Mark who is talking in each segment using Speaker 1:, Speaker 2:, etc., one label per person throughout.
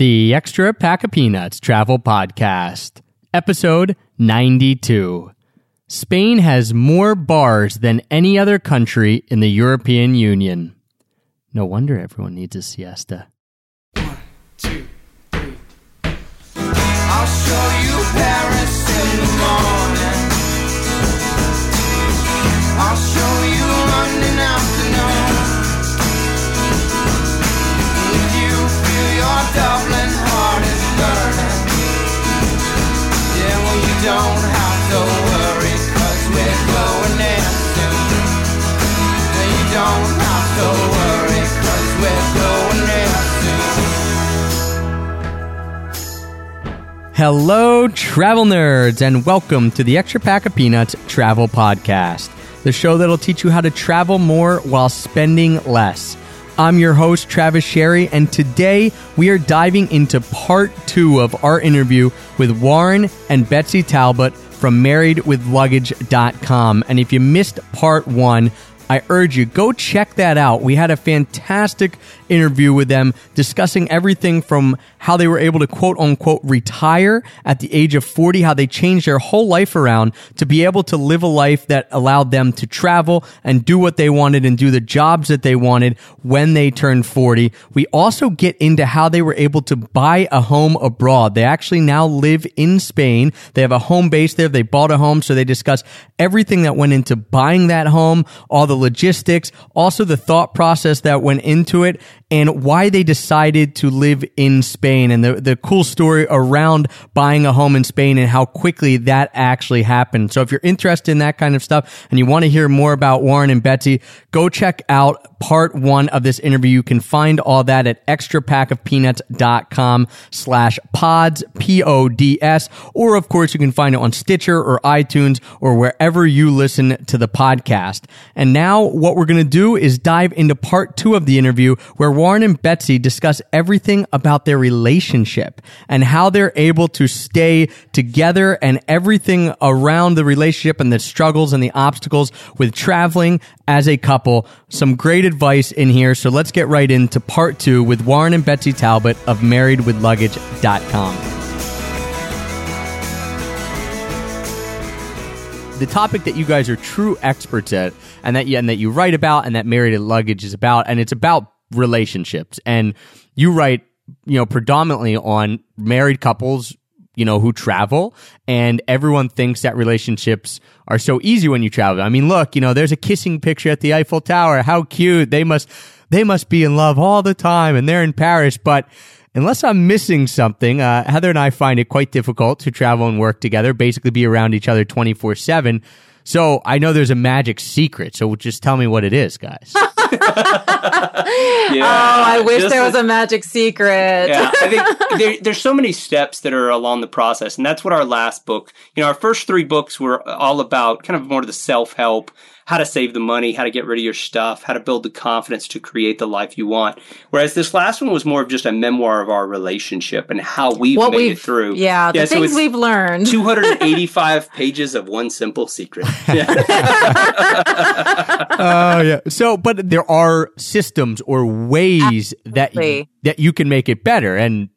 Speaker 1: The Extra Pack of Peanuts Travel Podcast, Episode 92. Spain has more bars than any other country in the European Union. No wonder everyone needs a siesta.
Speaker 2: One, two, three. I'll show you Paris in the morning. I'll show you London afternoon. Don't have to worry, cause we're going soon. You don't have to worry, cause we're going soon.
Speaker 1: Hello, travel nerds, and welcome to the Extra Pack of Peanuts Travel Podcast, the show that'll teach you how to travel more while spending less. I'm your host, Travis Sherry, and today we are diving into part two of our interview with Warren and Betsy Talbot from marriedwithluggage.com. And if you missed part one, I urge you, go check that out. We had a fantastic interview with them discussing everything from how they were able to quote unquote retire at the age of 40, how they changed their whole life around to be able to live a life that allowed them to travel and do what they wanted and do the jobs that they wanted when they turned 40. We also get into how they were able to buy a home abroad. They actually now live in Spain. They have a home base there. They bought a home. So they discuss everything that went into buying that home, all the logistics, also the thought process that went into it and why they decided to live in Spain and the, the cool story around buying a home in Spain and how quickly that actually happened. So if you're interested in that kind of stuff and you want to hear more about Warren and Betsy, go check out part one of this interview. You can find all that at extrapackofpeanuts.com slash pods, P-O-D-S, or of course you can find it on Stitcher or iTunes or wherever you listen to the podcast. And now what we're going to do is dive into part two of the interview where Warren and Betsy discuss everything about their relationship and how they're able to stay together and everything around the relationship and the struggles and the obstacles with traveling as a couple. Some great advice in here. So let's get right into part two with Warren and Betsy Talbot of marriedwithluggage.com. the topic that you guys are true experts at and that you, and that you write about and that married at luggage is about and it's about relationships and you write you know predominantly on married couples you know who travel and everyone thinks that relationships are so easy when you travel i mean look you know there's a kissing picture at the eiffel tower how cute they must they must be in love all the time and they're in paris but unless I'm missing something, uh, Heather and I find it quite difficult to travel and work together, basically be around each other 24 7. So I know there's a magic secret. So just tell me what it is, guys.
Speaker 3: yeah,
Speaker 4: oh, I wish there was a magic secret.
Speaker 3: yeah, I think there, there's so many steps that are along the process, and that's what our last book. You know, our first three books were all about kind of more of the self help, how to save the money, how to get rid of your stuff, how to build the confidence to create the life you want. Whereas this last one was more of just a memoir of our relationship and how we've
Speaker 4: what
Speaker 3: made
Speaker 4: we've,
Speaker 3: it through.
Speaker 4: Yeah, the
Speaker 3: so
Speaker 4: things we've learned.
Speaker 3: 285 pages of one simple secret. Yeah.
Speaker 1: Oh yeah. So, but there are systems or ways that you, that you can make it better, and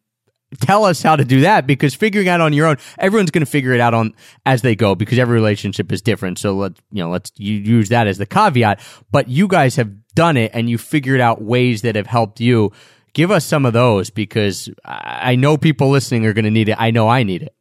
Speaker 1: tell us how to do that because figuring out on your own, everyone's going to figure it out on as they go because every relationship is different. So let's you know let's use that as the caveat. But you guys have done it and you figured out ways that have helped you. Give us some of those because I know people listening are going to need it. I know I need it.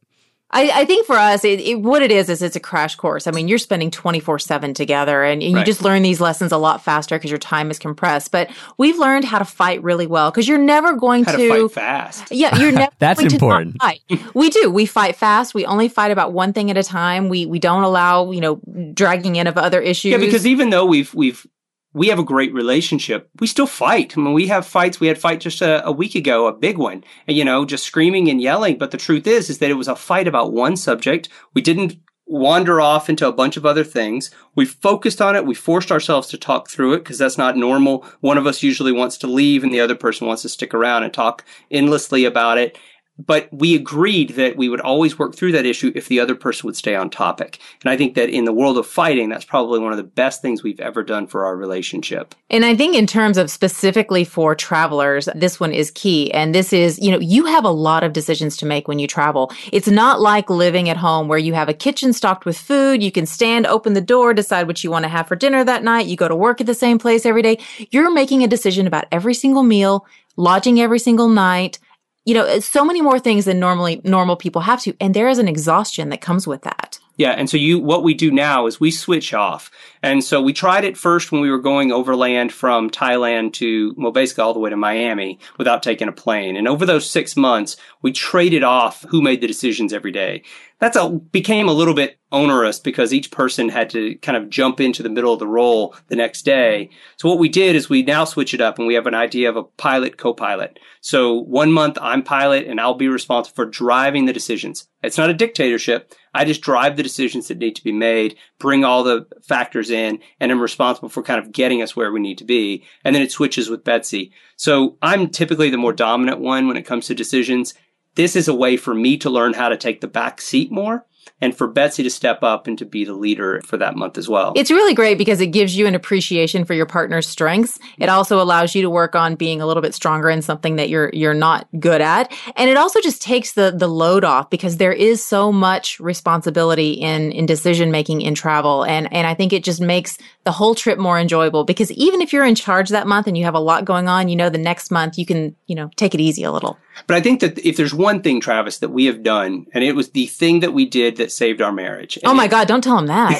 Speaker 4: I, I think for us, it, it, what it is is it's a crash course. I mean, you're spending 24 seven together, and, and you
Speaker 3: Right.
Speaker 4: just learn these lessons a lot faster because your time is compressed. But we've learned how to fight really well because you're never going
Speaker 3: how to fight fast.
Speaker 4: Yeah, you're never.
Speaker 1: That's
Speaker 4: going to not
Speaker 1: important.
Speaker 4: fight. We do. We fight fast. We only fight about one thing at a time. We we don't allow you know dragging in of other issues.
Speaker 3: Yeah, because even though we've we've we have a great relationship, we still fight. I mean, we have fights. We had fight just a, a week ago, a big one. And, you know, just screaming and yelling. But the truth is, is that it was a fight about one subject. We didn't wander off into a bunch of other things. We focused on it. We forced ourselves to talk through it because that's not normal. One of us usually wants to leave and the other person wants to stick around and talk endlessly about it. But we agreed that we would always work through that issue if the other person would stay on topic. And I think that in the world of fighting, that's probably one of the best things we've ever done for our relationship.
Speaker 4: And I think in terms of specifically for travelers, this one is key. And this is, you know, you have a lot of decisions to make when you travel. It's not like living at home where you have a kitchen stocked with food. You can stand, open the door, decide what you want to have for dinner that night. You go to work at the same place every day. You're making a decision about every single meal, lodging every single night, you know, so many more things than normally normal people have to. And there is an exhaustion that comes with that.
Speaker 3: Yeah, and so you what we do now is we switch off. And so we tried it first when we were going overland from Thailand to well basically all the way to Miami without taking a plane. And over those 6 months, we traded off who made the decisions every day. That's a became a little bit onerous because each person had to kind of jump into the middle of the role the next day. So what we did is we now switch it up and we have an idea of a pilot co-pilot. So one month I'm pilot and I'll be responsible for driving the decisions. It's not a dictatorship. I just drive the decisions that need to be made, bring all the factors in, and I'm responsible for kind of getting us where we need to be. And then it switches with Betsy. So I'm typically the more dominant one when it comes to decisions. This is a way for me to learn how to take the back seat more and for Betsy to step up and to be the leader for that month as well.
Speaker 4: It's really great because it gives you an appreciation for your partner's strengths. It also allows you to work on being a little bit stronger in something that you're you're not good at. And it also just takes the the load off because there is so much responsibility in in decision making in travel and and I think it just makes the whole trip more enjoyable because even if you're in charge that month and you have a lot going on, you know the next month you can, you know, take it easy a little.
Speaker 3: But I think that if there's one thing, Travis, that we have done, and it was the thing that we did that saved our marriage.
Speaker 4: Oh my God, don't tell him that.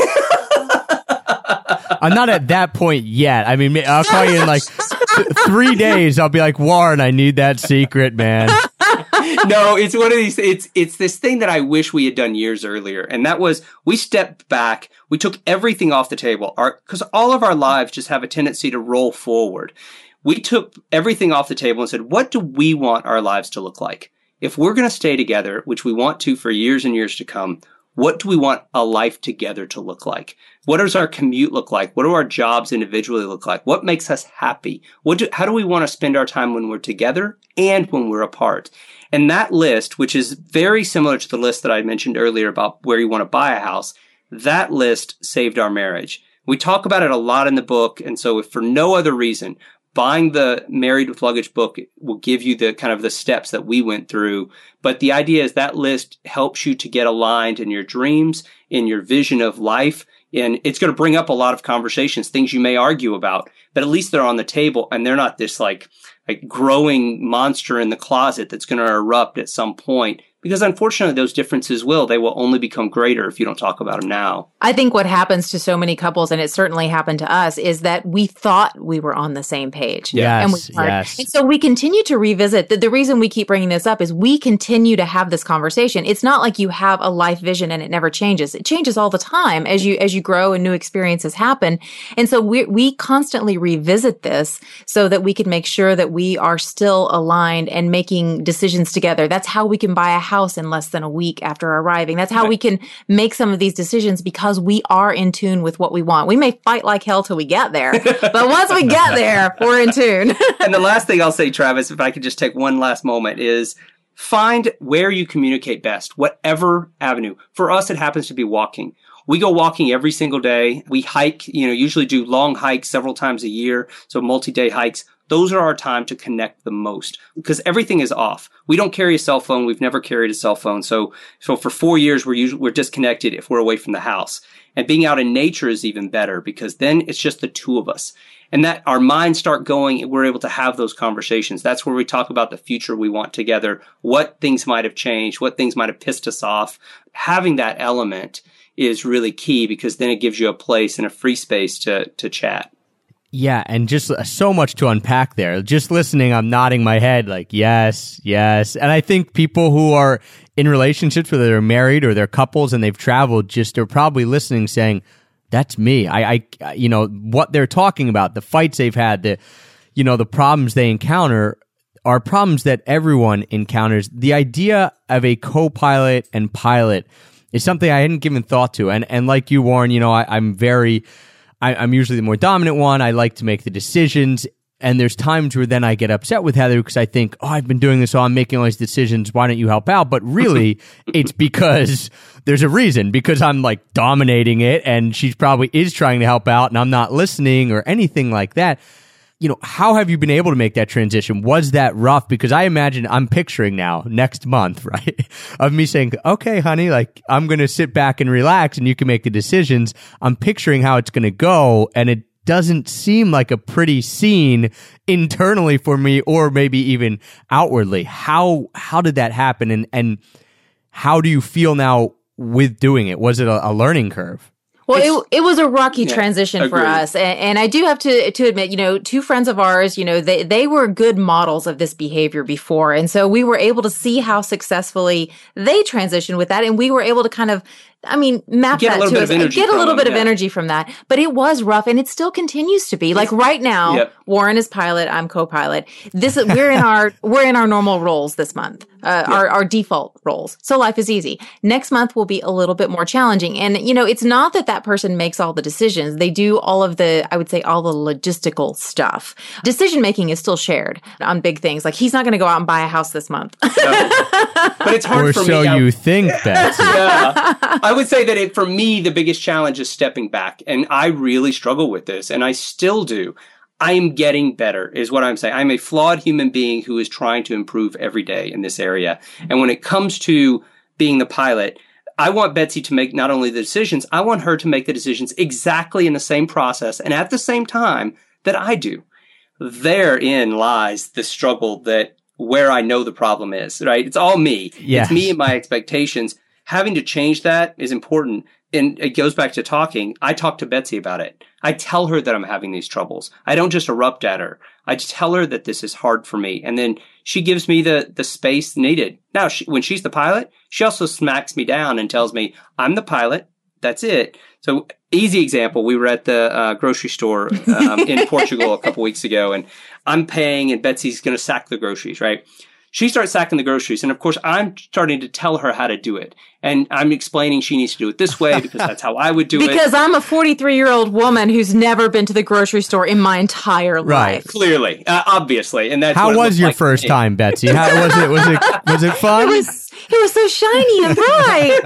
Speaker 1: I'm not at that point yet. I mean, I'll call you in like th- three days. I'll be like, Warren, I need that secret, man.
Speaker 3: No, it's one of these. It's it's this thing that I wish we had done years earlier, and that was we stepped back. We took everything off the table, because all of our lives just have a tendency to roll forward. We took everything off the table and said, what do we want our lives to look like? If we're going to stay together, which we want to for years and years to come, what do we want a life together to look like? What does our commute look like? What do our jobs individually look like? What makes us happy? What do, how do we want to spend our time when we're together and when we're apart? And that list, which is very similar to the list that I mentioned earlier about where you want to buy a house, that list saved our marriage. We talk about it a lot in the book. And so if for no other reason, buying the married with luggage book will give you the kind of the steps that we went through but the idea is that list helps you to get aligned in your dreams in your vision of life and it's going to bring up a lot of conversations things you may argue about but at least they're on the table and they're not this like like growing monster in the closet that's going to erupt at some point because unfortunately those differences will they will only become greater if you don't talk about them now.
Speaker 4: I think what happens to so many couples and it certainly happened to us is that we thought we were on the same page.
Speaker 1: Yes,
Speaker 4: and we
Speaker 1: weren't. yes.
Speaker 4: and so we continue to revisit the, the reason we keep bringing this up is we continue to have this conversation. It's not like you have a life vision and it never changes. It changes all the time as you as you grow and new experiences happen. And so we we constantly revisit this so that we can make sure that we are still aligned and making decisions together. That's how we can buy a house in less than a week after arriving. That's how right. we can make some of these decisions because we are in tune with what we want. We may fight like hell till we get there, but once we get there, we're in tune.
Speaker 3: and the last thing I'll say, Travis, if I could just take one last moment is find where you communicate best, whatever avenue. For us, it happens to be walking. We go walking every single day. We hike, you know, usually do long hikes several times a year. So multi-day hikes those are our time to connect the most because everything is off. We don't carry a cell phone. We've never carried a cell phone. So, so for four years, we're usually, we're disconnected if we're away from the house. And being out in nature is even better because then it's just the two of us. And that our minds start going and we're able to have those conversations. That's where we talk about the future we want together, what things might have changed, what things might have pissed us off. Having that element is really key because then it gives you a place and a free space to, to chat.
Speaker 1: Yeah, and just uh, so much to unpack there. Just listening, I'm nodding my head like, yes, yes. And I think people who are in relationships, whether they're married or they're couples and they've traveled, just are probably listening saying, that's me. I, I, you know, what they're talking about, the fights they've had, the, you know, the problems they encounter are problems that everyone encounters. The idea of a co-pilot and pilot is something I hadn't given thought to. And, and like you, Warren, you know, I, I'm very, I, am usually the more dominant one. I like to make the decisions. and there's times where then I get upset with Heather because I think, oh, I've been doing this, so I'm making all these decisions. Why don't you help out? But really, it's because there's a reason because I'm like dominating it, and she probably is trying to help out, and I'm not listening or anything like that. You know, how have you been able to make that transition? Was that rough? Because I imagine I'm picturing now next month, right? of me saying, okay, honey, like I'm going to sit back and relax and you can make the decisions. I'm picturing how it's going to go and it doesn't seem like a pretty scene internally for me or maybe even outwardly. How how did that happen and and how do you feel now with doing it? Was it a, a learning curve?
Speaker 4: Well, it, it was a rocky
Speaker 3: Yeah,
Speaker 4: transition for us, and, and I do have to to admit, you know, two friends of ours, you know, they they were good models of this behavior before, and so we were able to see how successfully they transitioned with that, and we were able to kind of, I mean, map
Speaker 3: Get
Speaker 4: that to us, get a little
Speaker 3: them,
Speaker 4: bit of
Speaker 3: yeah.
Speaker 4: energy from that. But it was rough, and it still continues to be. Like right now,
Speaker 3: Yep.
Speaker 4: Warren is pilot, I'm co-pilot. This we're in our we're in our normal roles this month, uh, our our default roles. So life is easy. Next month will be a little bit more challenging, and you know it's not that that person makes all the decisions. They do all of the I would say all the logistical stuff. Decision making is still shared on big things. Like he's not going to go out and buy a house this month.
Speaker 3: But it's hard
Speaker 1: Or
Speaker 3: for
Speaker 1: so
Speaker 3: me. I-
Speaker 1: you think, that.
Speaker 3: yeah. I would say that it, for me, the biggest challenge is stepping back. And I really struggle with this, and I still do. I am getting better, is what I'm saying. I'm a flawed human being who is trying to improve every day in this area. And when it comes to being the pilot, I want Betsy to make not only the decisions, I want her to make the decisions exactly in the same process and at the same time that I do. Therein lies the struggle that where I know the problem is, right? It's all me. It's me and my expectations. Having to change that is important. And it goes back to talking. I talk to Betsy about it. I tell her that I'm having these troubles. I don't just erupt at her. I just tell her that this is hard for me. And then she gives me the, the space needed. Now, she, when she's the pilot, she also smacks me down and tells me, I'm the pilot. That's it. So easy example. We were at the uh, grocery store um, in Portugal a couple weeks ago and I'm paying and Betsy's going to sack the groceries, right? She starts sacking the groceries. And of course, I'm starting to tell her how to do it. And I'm explaining she needs to do it this way because that's how I would do it.
Speaker 4: because I'm a 43 year old woman who's never been to the grocery store in my entire
Speaker 1: Right.
Speaker 4: life.
Speaker 3: Clearly, uh, obviously. And that's
Speaker 1: How was your
Speaker 3: like
Speaker 1: first time, Betsy? How was it? Was it was it fun?
Speaker 4: It was it was so shiny and bright.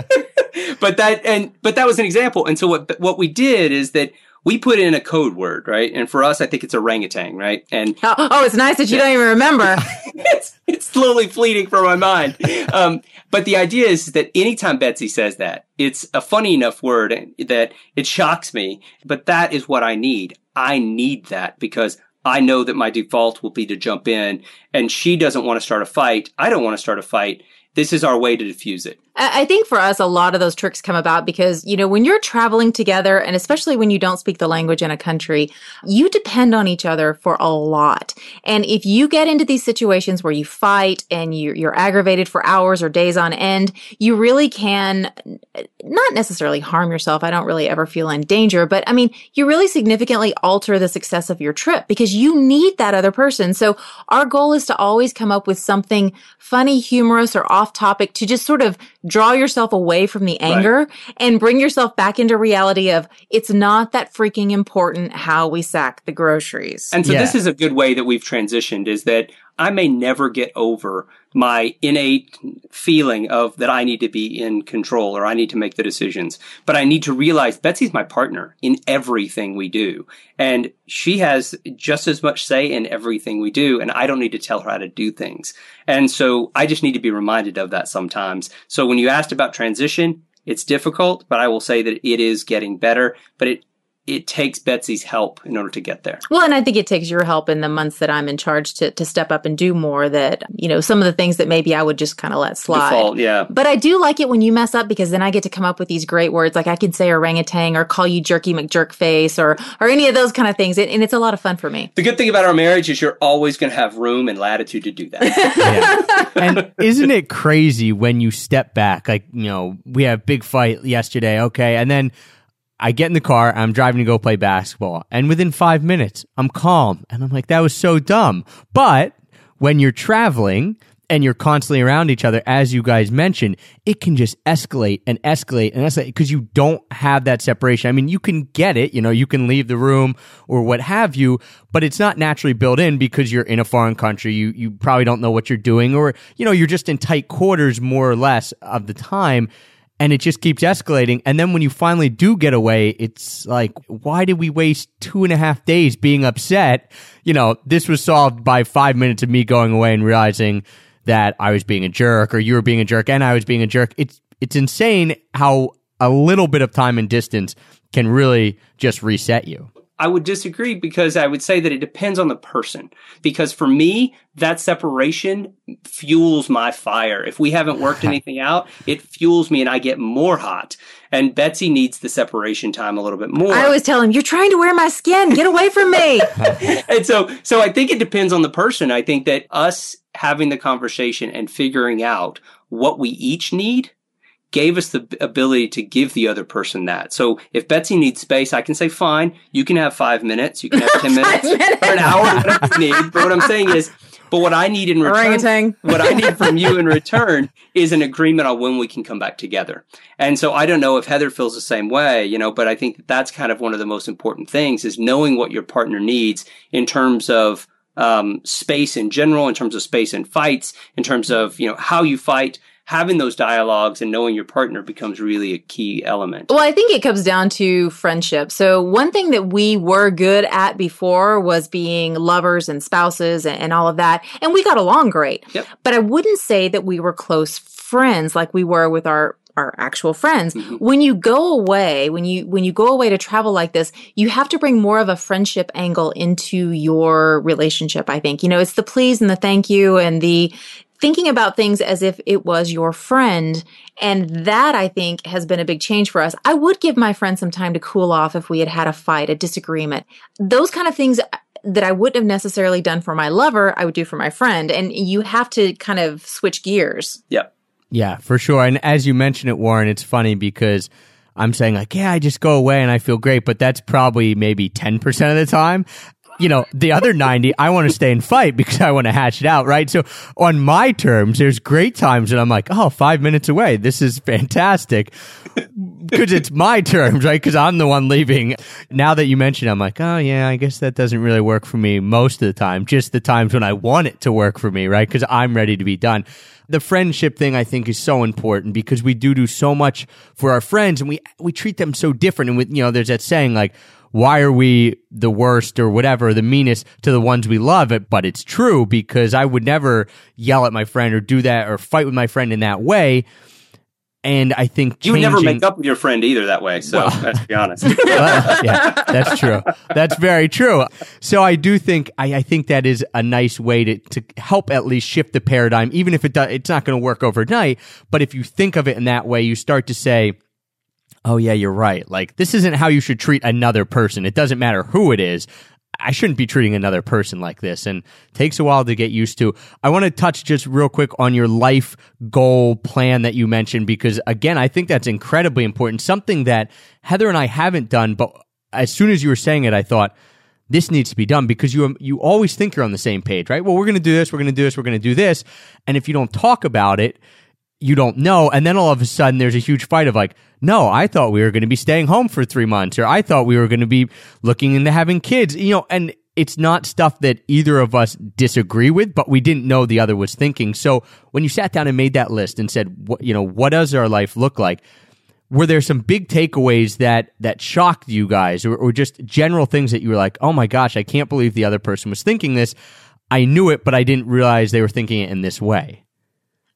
Speaker 3: but that and but that was an example. And so what what we did is that we put in a code word, right? And for us, I think it's orangutan, right? And
Speaker 4: oh, oh, it's nice that you don't even remember.
Speaker 3: it's, it's slowly fleeting from my mind. Um, but the idea is that anytime Betsy says that, it's a funny enough word that it shocks me. But that is what I need. I need that because I know that my default will be to jump in and she doesn't want to start a fight. I don't want to start a fight. This is our way to diffuse it.
Speaker 4: I think for us, a lot of those tricks come about because, you know, when you're traveling together, and especially when you don't speak the language in a country, you depend on each other for a lot. And if you get into these situations where you fight and you, you're aggravated for hours or days on end, you really can not necessarily harm yourself. I don't really ever feel in danger, but I mean, you really significantly alter the success of your trip because you need that other person. So our goal is to always come up with something funny, humorous, or off topic to just sort of draw yourself away from the anger and bring yourself back into reality of it's not that freaking important how we sack the groceries.
Speaker 3: And so
Speaker 1: Yeah.
Speaker 3: this is a good way that we've transitioned is that I may never get over my innate feeling of that I need to be in control or I need to make the decisions. But I need to realize Betsy's my partner in everything we do. And she has just as much say in everything we do. And I don't need to tell her how to do things. And so I just need to be reminded of that sometimes. So when you asked about transition, it's difficult, but I will say that it is getting better, but it, it takes Betsy's help in order to get there.
Speaker 4: Well, and I think it takes your help in the months that I'm in charge to, to step up and do more that, you know, some of the things that maybe I would just kind of let slide.
Speaker 3: Default, yeah.
Speaker 4: But I do like it when you mess up because then I get to come up with these great words. Like I can say orangutan or call you jerky McJerkface or, or any of those kind of things. And, and it's a lot of fun for me.
Speaker 3: The good thing about our marriage is you're always going to have room and latitude to do that.
Speaker 1: Yeah. and isn't it crazy when you step back? Like, you know, we had a big fight yesterday, okay, and then I get in the car, I'm driving to go play basketball, and within five minutes, I'm calm, and I'm like, that was so dumb. But when you're traveling and you're constantly around each other, as you guys mentioned, it can just escalate and escalate and escalate because you don't have that separation. I mean, you can get it, you know, you can leave the room or what have you, but it's not naturally built in because you're in a foreign country. You, you probably don't know what you're doing or, you know, you're just in tight quarters more or less of the time and it just keeps escalating. And then when you finally do get away, it's like, why did we waste two and a half days being upset? You know, this was solved by five minutes of me going away and realizing that I was being a jerk or you were being a jerk and I was being a jerk. It's, it's insane how a little bit of time and distance can really just reset you.
Speaker 3: I would disagree because I would say that it depends on the person. Because for me, that separation fuels my fire. If we haven't worked anything out, it fuels me and I get more hot. And Betsy needs the separation time a little bit more.
Speaker 4: I always tell him, "You're trying to wear my skin. Get away from me."
Speaker 3: and so, so I think it depends on the person. I think that us having the conversation and figuring out what we each need gave us the ability to give the other person that. So if Betsy needs space, I can say, fine, you can have five minutes, you can have 10 minutes,
Speaker 4: minutes.
Speaker 3: or an hour, whatever you need. But what I'm saying is, but what I need in return, what I need from you in return is an agreement on when we can come back together. And so I don't know if Heather feels the same way, you know, but I think that that's kind of one of the most important things is knowing what your partner needs in terms of um, space in general, in terms of space in fights, in terms of, you know, how you fight, having those dialogues and knowing your partner becomes really a key element.
Speaker 4: Well, I think it comes down to friendship. So one thing that we were good at before was being lovers and spouses and, and all of that. And we got along great.
Speaker 3: Yep.
Speaker 4: But I wouldn't say that we were close friends like we were with our our actual friends. Mm-hmm. When you go away, when you when you go away to travel like this, you have to bring more of a friendship angle into your relationship, I think. You know, it's the please and the thank you and the thinking about things as if it was your friend. And that I think has been a big change for us. I would give my friend some time to cool off if we had had a fight, a disagreement. Those kind of things that I wouldn't have necessarily done for my lover, I would do for my friend. And you have to kind of switch gears.
Speaker 3: Yep.
Speaker 1: Yeah, for sure. And as you mentioned it, Warren, it's funny because I'm saying like, yeah, I just go away and I feel great, but that's probably maybe 10% of the time. You know, the other 90, I want to stay and fight because I want to hash it out, right? So on my terms, there's great times that I'm like, oh, five minutes away. This is fantastic because it's my terms, right? Because I'm the one leaving. Now that you mention, it, I'm like, oh yeah, I guess that doesn't really work for me most of the time. Just the times when I want it to work for me, right? Because I'm ready to be done. The friendship thing I think is so important because we do do so much for our friends and we we treat them so different. And with you know, there's that saying like. Why are we the worst or whatever, the meanest to the ones we love? It, but it's true because I would never yell at my friend or do that or fight with my friend in that way. And I think
Speaker 3: You would never make up with your friend either that way. So let's be honest.
Speaker 1: well, yeah, that's true. That's very true. So I do think I, I think that is a nice way to, to help at least shift the paradigm, even if it does, it's not going to work overnight. But if you think of it in that way, you start to say, "Oh yeah, you're right. Like this isn't how you should treat another person. It doesn't matter who it is." I shouldn't be treating another person like this and takes a while to get used to. I want to touch just real quick on your life goal plan that you mentioned because again, I think that's incredibly important. Something that Heather and I haven't done, but as soon as you were saying it, I thought this needs to be done because you you always think you're on the same page, right? Well, we're going to do this, we're going to do this, we're going to do this, and if you don't talk about it, you don't know, and then all of a sudden there's a huge fight of like, no, I thought we were going to be staying home for three months, or I thought we were going to be looking into having kids, you know, and it's not stuff that either of us disagree with, but we didn't know the other was thinking. So when you sat down and made that list and said, what, you know, what does our life look like? Were there some big takeaways that that shocked you guys, or, or just general things that you were like, oh my gosh, I can't believe the other person was thinking this. I knew it, but I didn't realize they were thinking it in this way.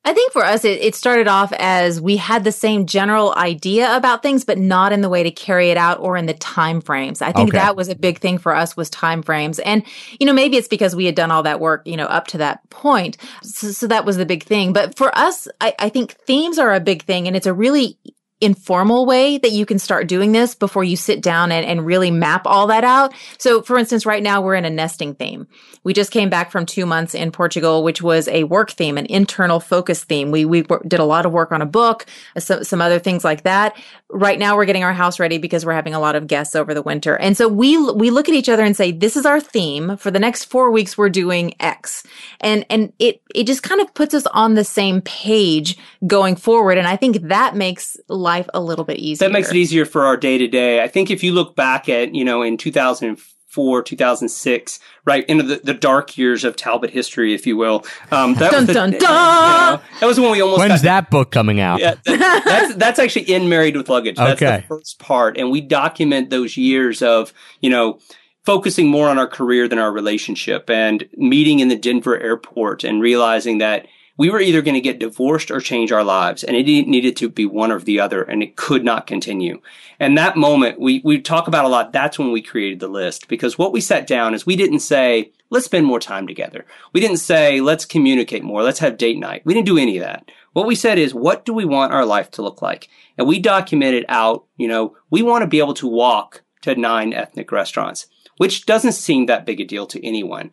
Speaker 4: I think for us, it, it started off as we had the same general idea about things, but not in the way to carry it out or in the time frames. I think
Speaker 1: Okay.
Speaker 4: that was a big thing for us was time frames. And, you know, maybe it's because we had done all that work, you know, up to that point. So, so that was the big thing. But for us, I, I think themes are a big thing and it's a really informal way that you can start doing this before you sit down and, and really map all that out. So, for instance, right now we're in a nesting theme. We just came back from two months in Portugal, which was a work theme, an internal focus theme. We, we did a lot of work on a book, uh, some, some other things like that. Right now we're getting our house ready because we're having a lot of guests over the winter. And so we, we look at each other and say, this is our theme for the next four weeks. We're doing X. And, and it, it just kind of puts us on the same page going forward. And I think that makes life a little bit easier.
Speaker 3: That makes it easier for our day to day. I think if you look back at, you know, in 2004, 2006, right into the, the dark years of Talbot history, if you will. Um, that
Speaker 4: Dun,
Speaker 3: was the,
Speaker 4: dun,
Speaker 3: you
Speaker 4: dun!
Speaker 3: know, that was when we almost
Speaker 1: When's
Speaker 3: got,
Speaker 1: that book coming out?
Speaker 3: Yeah, that- that's that's actually in Married with Luggage. That's
Speaker 1: Okay.
Speaker 3: the first part, and we document those years of you know focusing more on our career than our relationship, and meeting in the Denver airport and realizing that we were either going to get divorced or change our lives, and it needed to be one or the other, and it could not continue. And that moment, we we talk about a lot. That's when we created the list because what we sat down is we didn't say let's spend more time together. We didn't say let's communicate more. Let's have date night. We didn't do any of that. What we said is, what do we want our life to look like? And we documented out, you know, we want to be able to walk to nine ethnic restaurants, which doesn't seem that big a deal to anyone.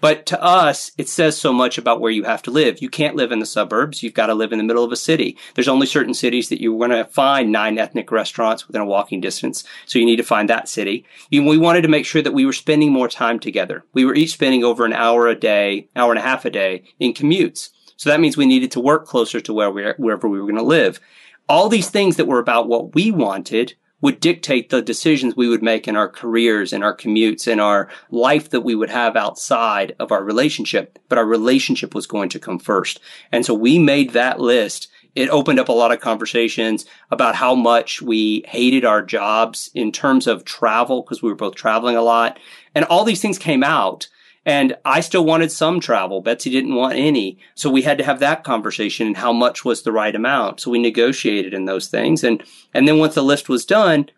Speaker 3: But to us, it says so much about where you have to live. You can't live in the suburbs. You've got to live in the middle of a city. There's only certain cities that you're going to find nine ethnic restaurants within a walking distance. So you need to find that city. We wanted to make sure that we were spending more time together. We were each spending over an hour a day, hour and a half a day in commutes. So that means we needed to work closer to where we wherever we were going to live. All these things that were about what we wanted would dictate the decisions we would make in our careers and our commutes and our life that we would have outside of our relationship. But our relationship was going to come first. And so we made that list. It opened up a lot of conversations about how much we hated our jobs in terms of travel because we were both traveling a lot. And all these things came out. And I still wanted some travel. Betsy didn't want any. So we had to have that conversation and how much was the right amount. So we negotiated in those things. And, and then once the list was done,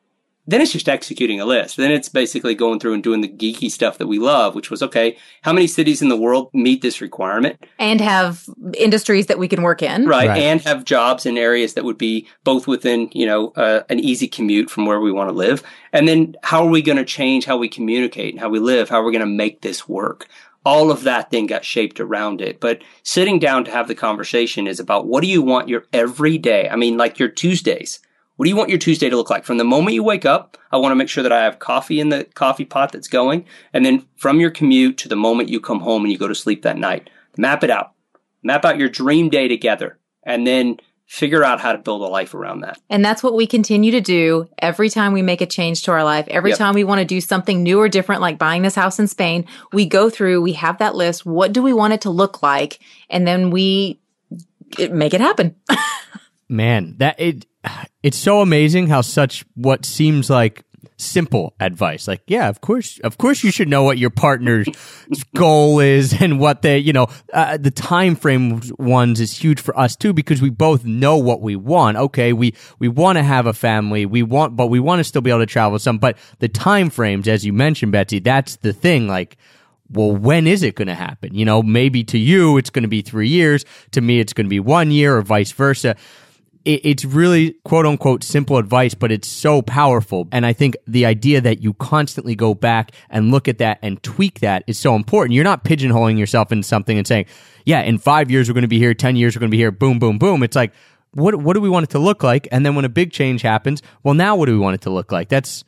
Speaker 3: then it's just executing a list. Then it's basically going through and doing the geeky stuff that we love, which was okay, how many cities in the world meet this requirement?
Speaker 4: and have industries that we can work in.
Speaker 3: Right.
Speaker 1: Right.
Speaker 3: And have jobs in areas that would be both within, you know, uh, an easy commute from where we want to live. And then how are we going to change how we communicate and how we live? How are we going to make this work? All of that then got shaped around it. But sitting down to have the conversation is about what do you want your everyday? I mean, like your Tuesdays. What do you want your Tuesday to look like? From the moment you wake up, I want to make sure that I have coffee in the coffee pot that's going. And then from your commute to the moment you come home and you go to sleep that night, map it out. Map out your dream day together and then figure out how to build a life around that.
Speaker 4: And that's what we continue to do every time we make a change to our life. Every
Speaker 3: Yep.
Speaker 4: time we want to do something new or different, like buying this house in Spain, we go through, we have that list. What do we want it to look like? And then we make it happen.
Speaker 1: Man, that it it's so amazing how such what seems like simple advice like yeah of course of course you should know what your partner's goal is and what they you know uh, the time frame ones is huge for us too because we both know what we want okay we we want to have a family we want but we want to still be able to travel some but the time frames as you mentioned Betsy that's the thing like well, when is it going to happen? You know, maybe to you it's going to be three years. To me, it's going to be one year or vice versa. It, it's really quote unquote simple advice, but it's so powerful. And I think the idea that you constantly go back and look at that and tweak that is so important. You're not pigeonholing yourself into something and saying, yeah, in five years we're going to be here, 10 years we're going to be here, boom, boom, boom. It's like, what, what do we want it to look like? And then when a big change happens, well, now what do we want it to look like? That's,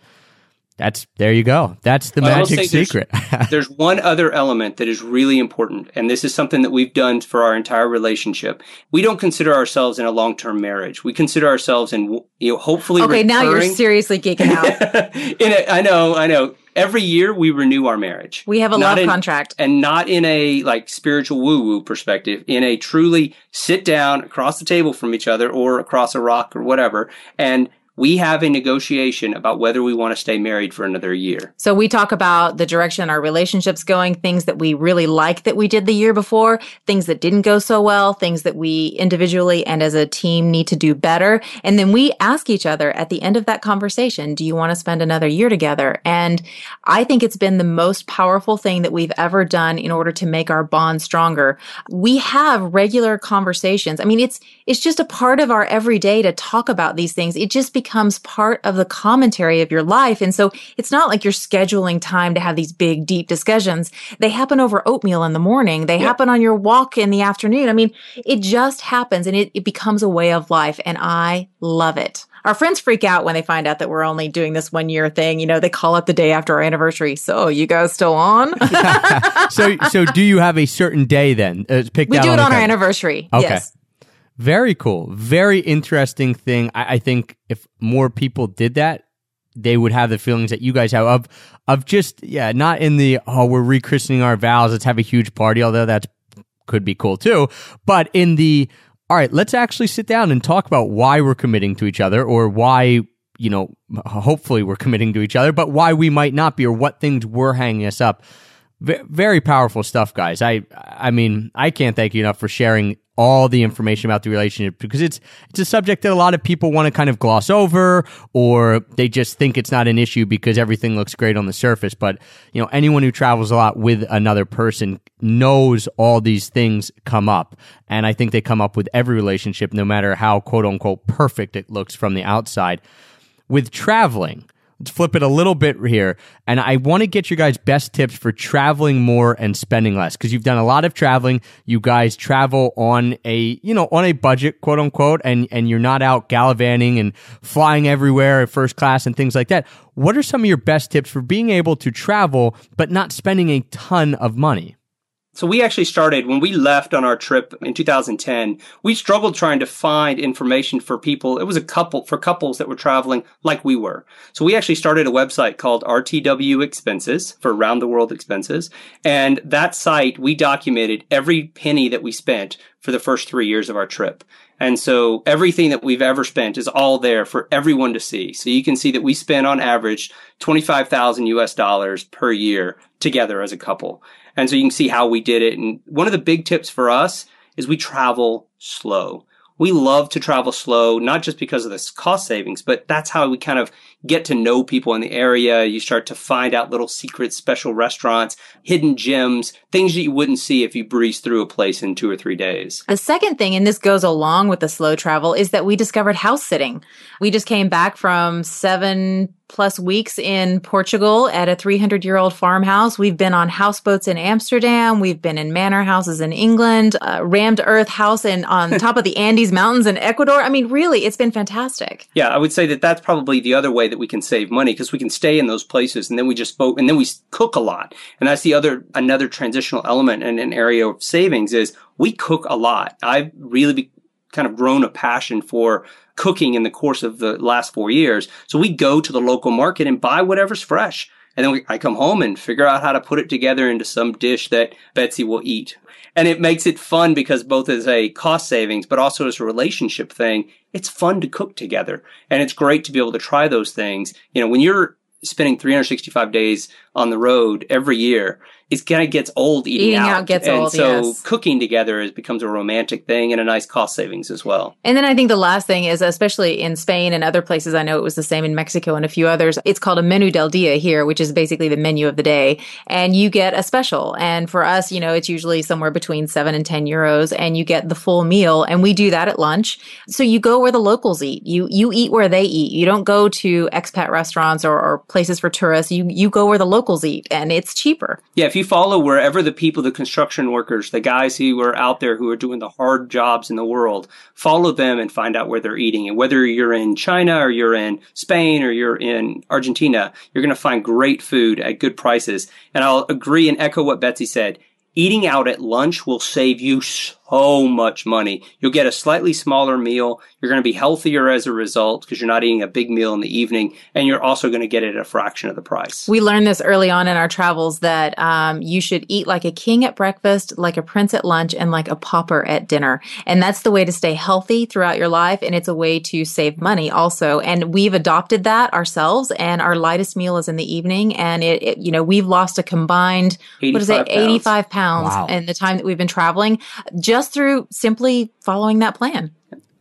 Speaker 1: that's, there you go. That's the
Speaker 3: I
Speaker 1: magic
Speaker 3: say there's-
Speaker 1: secret.
Speaker 3: There's one other element that is really important, and this is something that we've done for our entire relationship. We don't consider ourselves in a long-term marriage. We consider ourselves in, you know, hopefully.
Speaker 4: Okay, now you're seriously geeking out.
Speaker 3: in a, I know, I know. Every year we renew our marriage.
Speaker 4: We have a
Speaker 3: Not
Speaker 4: love
Speaker 3: in-
Speaker 4: contract.
Speaker 3: and not in a like spiritual woo woo perspective, in a truly sit down across the table from each other or across a rock or whatever. And we have a negotiation about whether we want to stay married for another year.
Speaker 4: So we talk about the direction our relationships going, things that we really like that we did the year before, things that didn't go so well, things that we individually and as a team need to do better. And then we ask each other at the end of that conversation, do you want to spend another year together? And I think it's been the most powerful thing that we've ever done in order to make our bond stronger. We have regular conversations. I mean, it's, it's just a part of our everyday to talk about these things. It just becomes part of the commentary of your life. And so it's not like you're scheduling time to have these big, deep discussions. They happen over oatmeal in the morning. They happen on your walk in the afternoon. I mean, it just happens and it, it becomes a way of life. And I love it. Our friends freak out when they find out that we're only doing this one year thing. You know, they call it the day after our anniversary. So you guys still on?
Speaker 1: so, so do you have a certain day then? Uh, picked
Speaker 4: we do it
Speaker 1: the
Speaker 4: on our anniversary.
Speaker 1: Okay.
Speaker 4: Yes.
Speaker 1: Very cool. Very interesting thing. I, I think if more people did that, they would have the feelings that you guys have of of just yeah, not in the oh we're rechristening our vows, let's have a huge party, although that could be cool too, but in the all right, let's actually sit down and talk about why we're committing to each other or why you know hopefully we're committing to each other, but why we might not be or what things were hanging us up. V- very powerful stuff, guys. I I mean, I can't thank you enough for sharing all the information about the relationship because it's it's a subject that a lot of people want to kind of gloss over or they just think it's not an issue because everything looks great on the surface. But you know, anyone who travels a lot with another person knows all these things come up, and I think they come up with every relationship, no matter how quote unquote perfect it looks from the outside. With traveling flip it a little bit here. And I want to get your guys' best tips for traveling more and spending less because you've done a lot of traveling. You guys travel on a, you know, on a budget, quote unquote, and, and you're not out gallivanting and flying everywhere at first class and things like that. What are some of your best tips for being able to travel, but not spending a ton of money?
Speaker 3: So we actually started when we left on our trip in 2010. We struggled trying to find information for people. It was a couple for couples that were traveling like we were. So we actually started a website called RTW Expenses for Round the World Expenses. And that site, we documented every penny that we spent for the first three years of our trip. And so everything that we've ever spent is all there for everyone to see. So you can see that we spend on average 25,000 US dollars per year together as a couple. And so you can see how we did it. And one of the big tips for us is we travel slow. We love to travel slow, not just because of this cost savings, but that's how we kind of get to know people in the area. You start to find out little secret special restaurants, hidden gems, things that you wouldn't see if you breeze through a place in two or three days.
Speaker 4: The second thing, and this goes along with the slow travel, is that we discovered house sitting. We just came back from seven plus weeks in Portugal at a 300 year old farmhouse. We've been on houseboats in Amsterdam. We've been in manor houses in England, uh, rammed earth house in on top of the Andes Mountains in Ecuador. I mean, really, it's been fantastic.
Speaker 3: Yeah, I would say that that's probably the other way that we can save money because we can stay in those places and then we just boat and then we cook a lot. And that's the other, another transitional element and an area of savings is we cook a lot. I've really kind of grown a passion for cooking in the course of the last four years. So we go to the local market and buy whatever's fresh. And then we, I come home and figure out how to put it together into some dish that Betsy will eat. And it makes it fun because both as a cost savings, but also as a relationship thing, it's fun to cook together. And it's great to be able to try those things. You know, when you're spending 365 days on the road every year, it kind of gets old eating,
Speaker 4: Eating out gets
Speaker 3: and
Speaker 4: old,
Speaker 3: so
Speaker 4: yes.
Speaker 3: cooking together is, becomes a romantic thing and a nice cost savings as well.
Speaker 4: And then I think the last thing is, especially in Spain and other places, I know it was the same in Mexico and a few others. It's called a menu del dia here, which is basically the menu of the day. And you get a special. And for us, you know, it's usually somewhere between seven and 10 euros and you get the full meal. And we do that at lunch. So you go where the locals eat. You, you eat where they eat. You don't go to expat restaurants or, or places for tourists. You, you go where the locals eat and it's cheaper.
Speaker 3: Yeah, if you follow wherever the people, the construction workers, the guys who are out there who are doing the hard jobs in the world, follow them and find out where they're eating. And whether you're in China or you're in Spain or you're in Argentina, you're going to find great food at good prices. And I'll agree and echo what Betsy said. Eating out at lunch will save you so so much money. You'll get a slightly smaller meal. You're going to be healthier as a result because you're not eating a big meal in the evening, and you're also going to get it at a fraction of the price.
Speaker 4: We learned this early on in our travels that um, you should eat like a king at breakfast, like a prince at lunch, and like a pauper at dinner. And that's the way to stay healthy throughout your life. And it's a way to save money also. And we've adopted that ourselves. And our lightest meal is in the evening. And it, it you know, we've lost a combined, what is it,
Speaker 3: 85 pounds.
Speaker 4: pounds
Speaker 1: Wow.
Speaker 4: in the time that we've been traveling just through simply following that plan.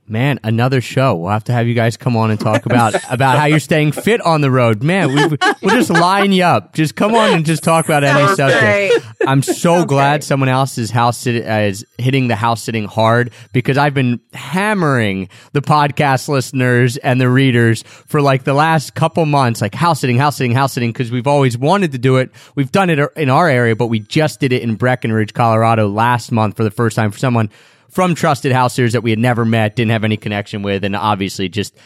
Speaker 1: Man, another show. We'll have to have you guys come on and talk about about how you're staying fit on the road. Man, we, we'll just line you up. Just come on and just talk about any subject. I'm so glad someone else is house sit- uh, is hitting the house sitting hard because I've been hammering the podcast listeners and the readers for like the last couple months, like house sitting, house sitting, house sitting, because we've always wanted to do it. We've done it in our area, but we just did it in Breckenridge, Colorado last month for the first time for someone from trusted house sitters that we had never met, didn't have any connection with, and obviously just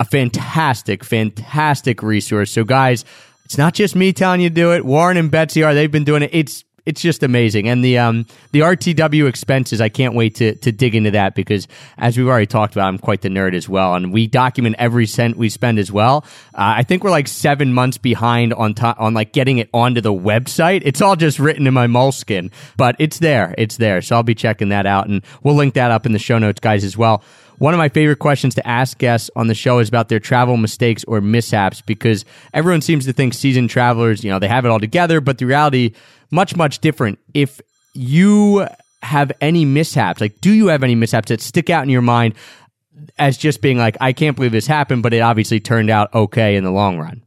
Speaker 1: a fantastic, fantastic resource. So, guys, it's not just me telling you to do it. Warren and Betsy are. They've been doing it. It's it's just amazing. And the um the RTW expenses, I can't wait to to dig into that because as we've already talked about, I'm quite the nerd as well, and we document every cent we spend as well. Uh, I think we're like seven months behind on to- on like getting it onto the website. It's all just written in my Moleskine, but it's there. It's there. So I'll be checking that out, and we'll link that up in the show notes, guys, as well. One of my favorite questions to ask guests on the show is about their travel mistakes or mishaps because everyone seems to think seasoned travelers, you know, they have it all together, but the reality much much different. If you have any mishaps, like do you have any mishaps that stick out in your mind as just being like I can't believe this happened, but it obviously turned out okay in the long run?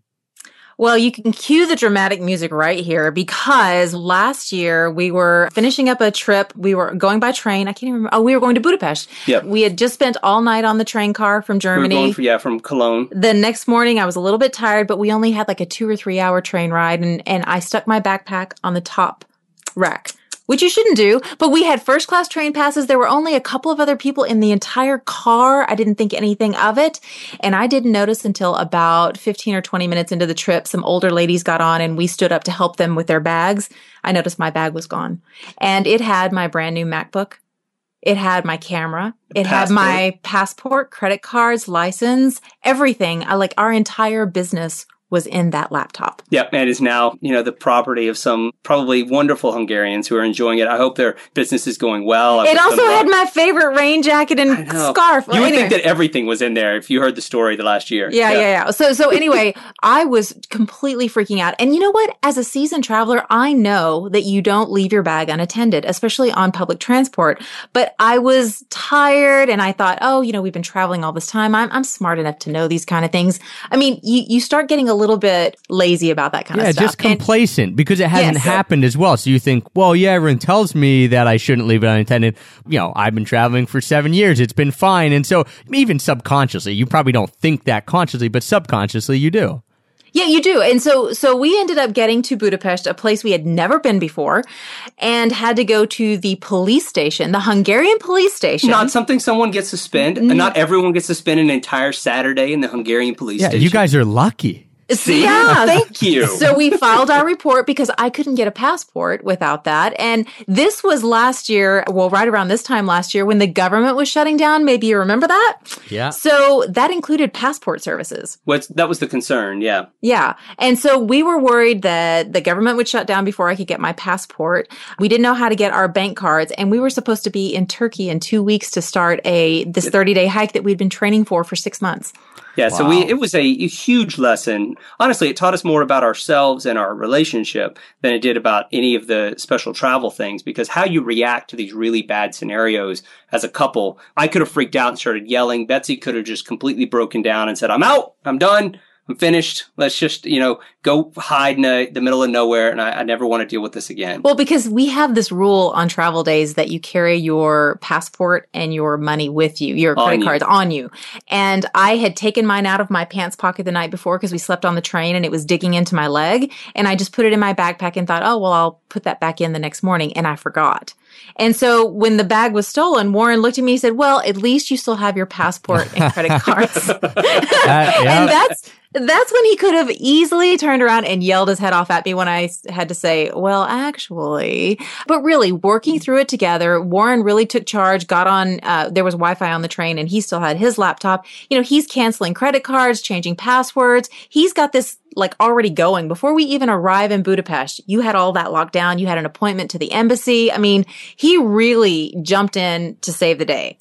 Speaker 4: Well, you can cue the dramatic music right here because last year we were finishing up a trip. We were going by train. I can't even remember. Oh, we were going to Budapest.
Speaker 3: Yep.
Speaker 4: We had just spent all night on the train car from
Speaker 3: We were
Speaker 4: Germany.
Speaker 3: going for, yeah, from Cologne.
Speaker 4: the next morning I was a little bit tired, but we only had like a two or three hour train ride and, and I stuck my backpack on the top rack. Which you shouldn't do, but we had first class train passes. There were only a couple of other people in the entire car. I didn't think anything of it. And I didn't notice until about 15 or 20 minutes into the trip, some older ladies got on and we stood up to help them with their bags. I noticed my bag was gone and it had my brand new MacBook. It had my camera. It had my passport, credit cards, license, everything. I like our entire business was in that laptop.
Speaker 3: Yep, and is now you know the property of some probably wonderful Hungarians who are enjoying it. I hope their business is going well. I
Speaker 4: It also had my favorite rain jacket and scarf.
Speaker 3: You would
Speaker 4: Anyway.
Speaker 3: think that everything was in there if you heard the story the last year.
Speaker 4: Yeah, yeah, yeah. So, so anyway, I was completely freaking out. And you know what? As a seasoned traveler, I know that you don't leave your bag unattended, especially on public transport. But I was tired and I thought, oh, you know, we've been traveling all this time. I'm, I'm smart enough to know these kind of things. I mean, you, you start getting a little bit lazy about that kind
Speaker 1: Yeah,
Speaker 4: of stuff.
Speaker 1: Yeah, just
Speaker 4: And-
Speaker 1: complacent because it hasn't
Speaker 4: Yes.
Speaker 1: happened as well. So you think, well, yeah, everyone tells me that I shouldn't leave it unattended. You know, I've been traveling for seven years. It's been fine. And so even subconsciously, you probably don't think that consciously, but subconsciously you do.
Speaker 4: Yeah, you do. And so so we ended up getting to Budapest, a place we had never been before, and had to go to the police station, the Hungarian police station.
Speaker 3: Not something someone gets to spend. And Not everyone gets to spend an entire Saturday in the Hungarian police
Speaker 1: Yeah,
Speaker 3: station.
Speaker 1: you guys are lucky.
Speaker 3: See?
Speaker 4: Yeah.
Speaker 3: Thank you.
Speaker 4: so we filed our report because I couldn't get a passport without that. And this was last year, well, right around this time last year when the government was shutting down. Maybe you remember that?
Speaker 1: Yeah.
Speaker 4: So that included passport services.
Speaker 3: What's, that was the concern. Yeah.
Speaker 4: Yeah. And so we were worried that the government would shut down before I could get my passport. We didn't know how to get our bank cards and we were supposed to be in Turkey in 2 weeks to start a this 30-day hike that we'd been training for for 6 months.
Speaker 3: Yeah, so we it was a, a huge lesson. Honestly, it taught us more about ourselves and our relationship than it did about any of the special travel things because how you react to these really bad scenarios as a couple. I could have freaked out and started yelling. Betsy could have just completely broken down and said, "I'm out. I'm done. I'm finished. Let's just, you know, go hide in the, the middle of nowhere and I, I never want to deal with this again."
Speaker 4: Well, because we have this rule on travel days that you carry your passport and your money with you, your
Speaker 3: On
Speaker 4: credit
Speaker 3: you.
Speaker 4: cards on you. And I had taken mine out of my pants pocket the night before because we slept on the train and it was digging into my leg. And I just put it in my backpack and thought, oh, well, I'll put that back in the next morning. And I forgot. And so when the bag was stolen, Warren looked at me and said, well, at least you still have your passport and credit cards.
Speaker 1: Uh, yeah.
Speaker 4: And that's That's when he could have easily turned around and yelled his head off at me when I had to say, well, actually. But really, working through it together, Warren really took charge, got on, uh, there was Wi Fi on the train and he still had his laptop. You know, he's canceling credit cards, changing passwords. He's got this like already going. Before we even arrive in Budapest, you had all that locked down. You had an appointment to the embassy. I mean, he really jumped in to save the day.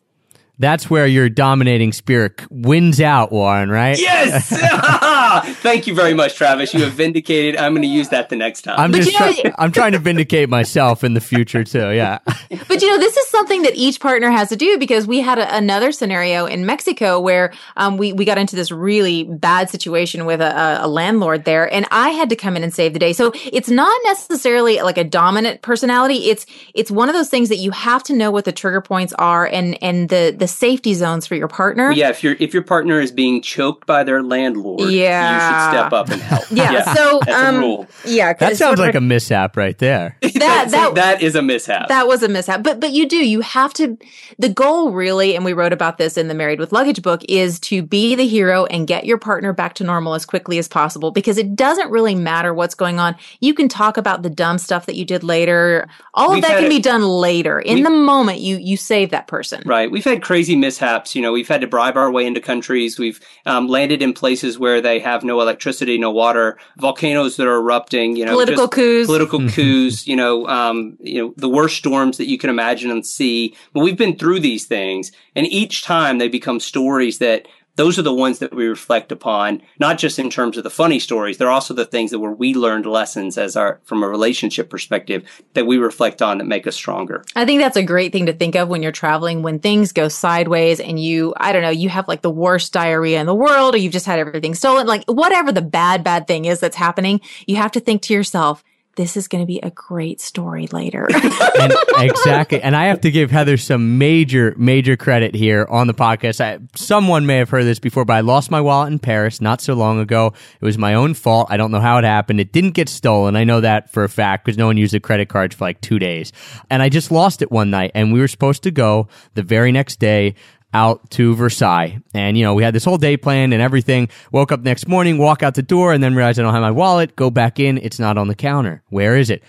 Speaker 1: That's where your dominating spirit wins out, Warren, right?
Speaker 3: Yes! Thank you very much, Travis. You have vindicated. I'm going to use that the next time.
Speaker 1: I'm
Speaker 4: But
Speaker 1: just
Speaker 4: you know-
Speaker 1: try- I'm trying to vindicate myself in the future too. Yeah.
Speaker 4: But you know, this is something that each partner has to do because we had a, another scenario in Mexico where um, we we got into this really bad situation with a, a landlord there, and I had to come in and save the day. So it's not necessarily like a dominant personality. It's it's one of those things that you have to know what the trigger points are and and the the safety zones for your partner.
Speaker 3: yeah, if your if your partner is being choked by their landlord,
Speaker 4: yeah.
Speaker 3: you should step up and help.
Speaker 4: Yeah, so
Speaker 3: that's
Speaker 4: um,
Speaker 3: a rule.
Speaker 4: yeah,
Speaker 1: That sounds like a mishap right there.
Speaker 4: that
Speaker 3: That's-
Speaker 4: that
Speaker 3: that is a mishap.
Speaker 4: that was a mishap but but you do you have to the goal really and we wrote about this in the married with luggage book is to be the hero and get your partner back to normal as quickly as possible because it doesn't really matter what's going on you can talk about the dumb stuff that you did later all
Speaker 3: We've
Speaker 4: of that can
Speaker 3: a-
Speaker 4: be done later in the moment you you save that person
Speaker 3: Right. We've had crazy mishaps. You know, we've had to bribe our way into countries. We've um, landed in places where they have no electricity, no water, volcanoes that are erupting. You know,
Speaker 4: Political coups.
Speaker 3: political coups. You know, um, you know the worst storms that you can imagine and see. But we've been through these things, and each time they become stories that. Those are the ones that we reflect upon, not just in terms of the funny stories. They're also the things that where we learned lessons as our, from a relationship perspective that we reflect on that make us stronger.
Speaker 4: I think that's a great thing to think of when you're traveling, when things go sideways and you, I don't know, you have like the worst diarrhea in the world or you've just had everything stolen, like whatever the bad, bad thing is that's happening, you have to think to yourself, this is going to be a great story later.
Speaker 1: and exactly. And I have to give Heather some major, major credit here on the podcast. I, someone may have heard this before, but I lost my wallet in Paris not so long ago. It was my own fault. I don't know how it happened. It didn't get stolen. I know that for a fact because no one used a credit card for like two days. And I just lost it one night and we were supposed to go the very next day out to Versailles. And, you know, we had this whole day planned and everything. Woke up next morning, walk out the door, and then realize I don't have my wallet. Go back in. It's not on the counter. Where is it?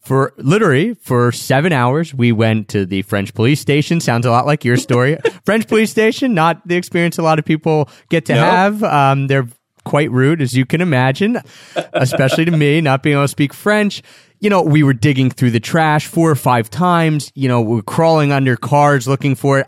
Speaker 1: For literally for seven hours, we went to the French police station. Sounds a lot like your story. French police station, not the experience a lot of people get to
Speaker 3: No.
Speaker 1: have. Um, they're quite rude, as you can imagine, especially to me, not being able to speak French. You know, we were digging through the trash four or five times. You know, we are crawling under cars looking for it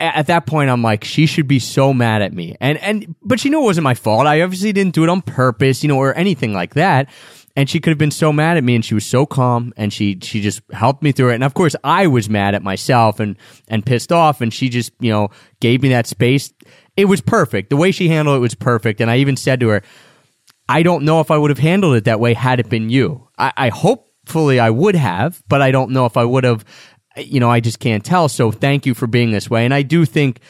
Speaker 1: at that point I'm like she should be so mad at me. And and but she knew it wasn't my fault. I obviously didn't do it on purpose you know or anything like that. And she could have been so mad at me and she was so calm and she she just helped me through it. And of course I was mad at myself and and pissed off and she just you know gave me that space. It was perfect. The way she handled it was perfect. And I even said to her I don't know if I would have handled it that way had it been you. I, I hopefully I would have, but I don't know if I would have. You know, I just can't tell. So thank you for being this way. And I do think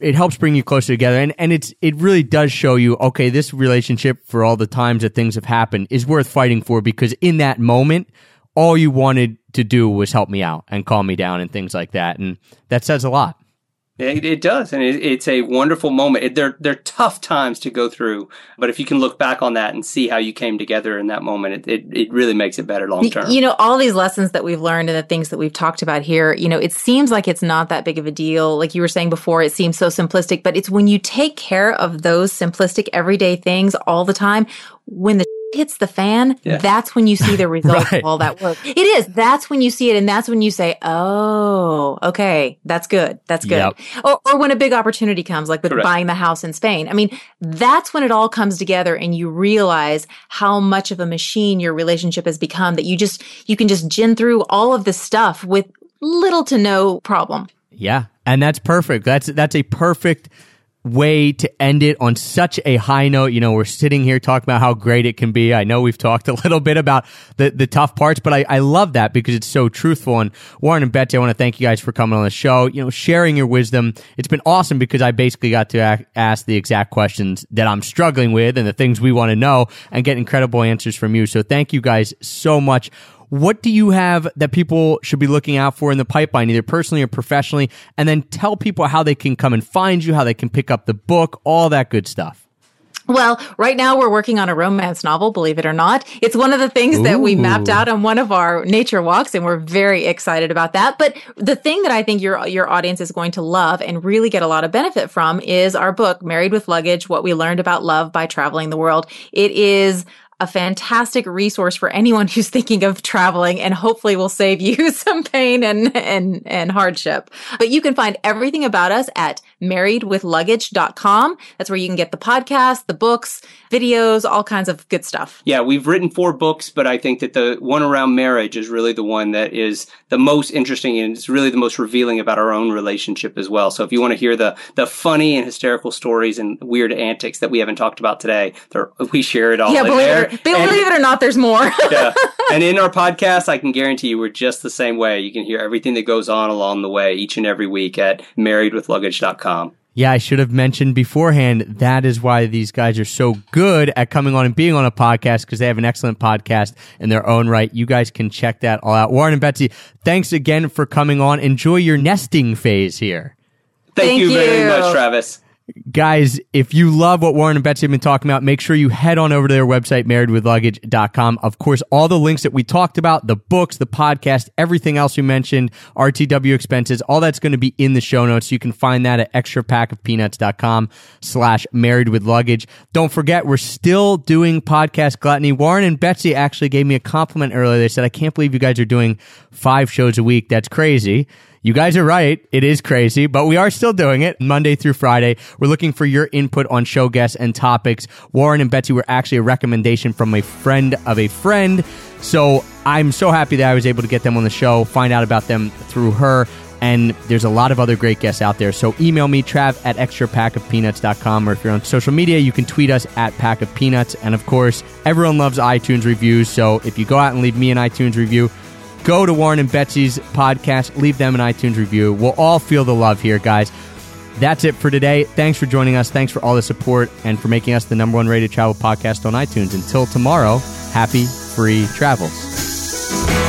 Speaker 1: it helps bring you closer together. And and it's it really does show you, okay, this relationship for all the times that things have happened is worth fighting for because in that moment, all you wanted to do was help me out and calm me down and things like that. And that says a lot.
Speaker 3: It, it does, and it, it's a wonderful moment. It, they're they're tough times to go through, but if you can look back on that and see how you came together in that moment, it it, it really makes it better long term.
Speaker 4: You know, all these lessons that we've learned and the things that we've talked about here, you know, it seems like it's not that big of a deal. Like you were saying before, it seems so simplistic, but it's when you take care of those simplistic everyday things all the time, when the hits the fan,
Speaker 3: Yeah.
Speaker 4: that's when you see the results
Speaker 1: Right.
Speaker 4: of all that work. It is. That's when you see it. And that's when you say, Oh, okay. That's good. That's good.
Speaker 1: Yep.
Speaker 4: Or, or when a big opportunity comes, like with
Speaker 3: Correct.
Speaker 4: buying the house in Spain. I mean, that's when it all comes together and you realize how much of a machine your relationship has become that you just, you can just gin through all of this stuff with little to no problem.
Speaker 1: Yeah, and that's perfect. That's that's a perfect way to end it on such a high note. You know, we're sitting here talking about how great it can be. I know we've talked a little bit about the, the tough parts, but I, I love that because it's so truthful. And Warren and Betsy, I want to thank you guys for coming on the show, you know, sharing your wisdom. It's been awesome because I basically got to ask the exact questions that I'm struggling with and the things we want to know and get incredible answers from you. So thank you guys so much. What do you have that people should be looking out for in the pipeline, either personally or professionally? And then tell people how they can come and find you, how they can pick up the book, all that good stuff.
Speaker 4: Well, right now we're working on a romance novel, believe it or not. It's one of the things that we mapped out on one of our nature walks and we're very excited about that. But the thing that I think your your audience is going to love and really get a lot of benefit from is our book Married with Luggage: What We Learned About Love by Traveling the World. It is a fantastic resource for anyone who's thinking of traveling and hopefully will save you some pain and, and, and hardship. But you can find everything about us at marriedwithluggage.com. That's where you can get the podcast, the books, videos, all kinds of good stuff.
Speaker 3: Yeah, we've written four books, but I think that the one around marriage is really the one that is the most interesting and it's really the most revealing about our own relationship as well. So if you want to hear the the funny and hysterical stories and weird antics that we haven't talked about today, we share it all
Speaker 4: yeah, believe
Speaker 3: there.
Speaker 4: it, or, believe it or not, there's more.
Speaker 3: yeah. And in our podcast, I can guarantee you we're just the same way. You can hear everything that goes on along the way each and every week at marriedwithluggage.com.
Speaker 1: Yeah, I should have mentioned beforehand. That is why these guys are so good at coming on and being on a podcast because they have an excellent podcast in their own right. You guys can check that all out. Warren and Betsy, thanks again for coming on. Enjoy your nesting phase here.
Speaker 3: Thank,
Speaker 4: Thank
Speaker 3: you very much, Travis.
Speaker 1: Guys, if you love what Warren and Betsy have been talking about, make sure you head on over to their website, marriedwithluggage.com. Of course, all the links that we talked about, the books, the podcast, everything else we mentioned, RTW expenses, all that's going to be in the show notes. You can find that at extrapackofpeanuts.com slash married with luggage. Don't forget, we're still doing podcast gluttony. Warren and Betsy actually gave me a compliment earlier. They said, I can't believe you guys are doing five shows a week. That's crazy. You guys are right. It is crazy, but we are still doing it Monday through Friday. We're looking for your input on show guests and topics. Warren and Betsy were actually a recommendation from a friend of a friend. So I'm so happy that I was able to get them on the show, find out about them through her. And there's a lot of other great guests out there. So email me, trav at extrapackofpeanuts.com. Or if you're on social media, you can tweet us at pack of peanuts. And of course, everyone loves iTunes reviews. So if you go out and leave me an iTunes review, go to Warren and Betsy's podcast, leave them an iTunes review. We'll all feel the love here, guys. That's it for today. Thanks for joining us. Thanks for all the support and for making us the number one rated travel podcast on iTunes. Until tomorrow, happy free travels.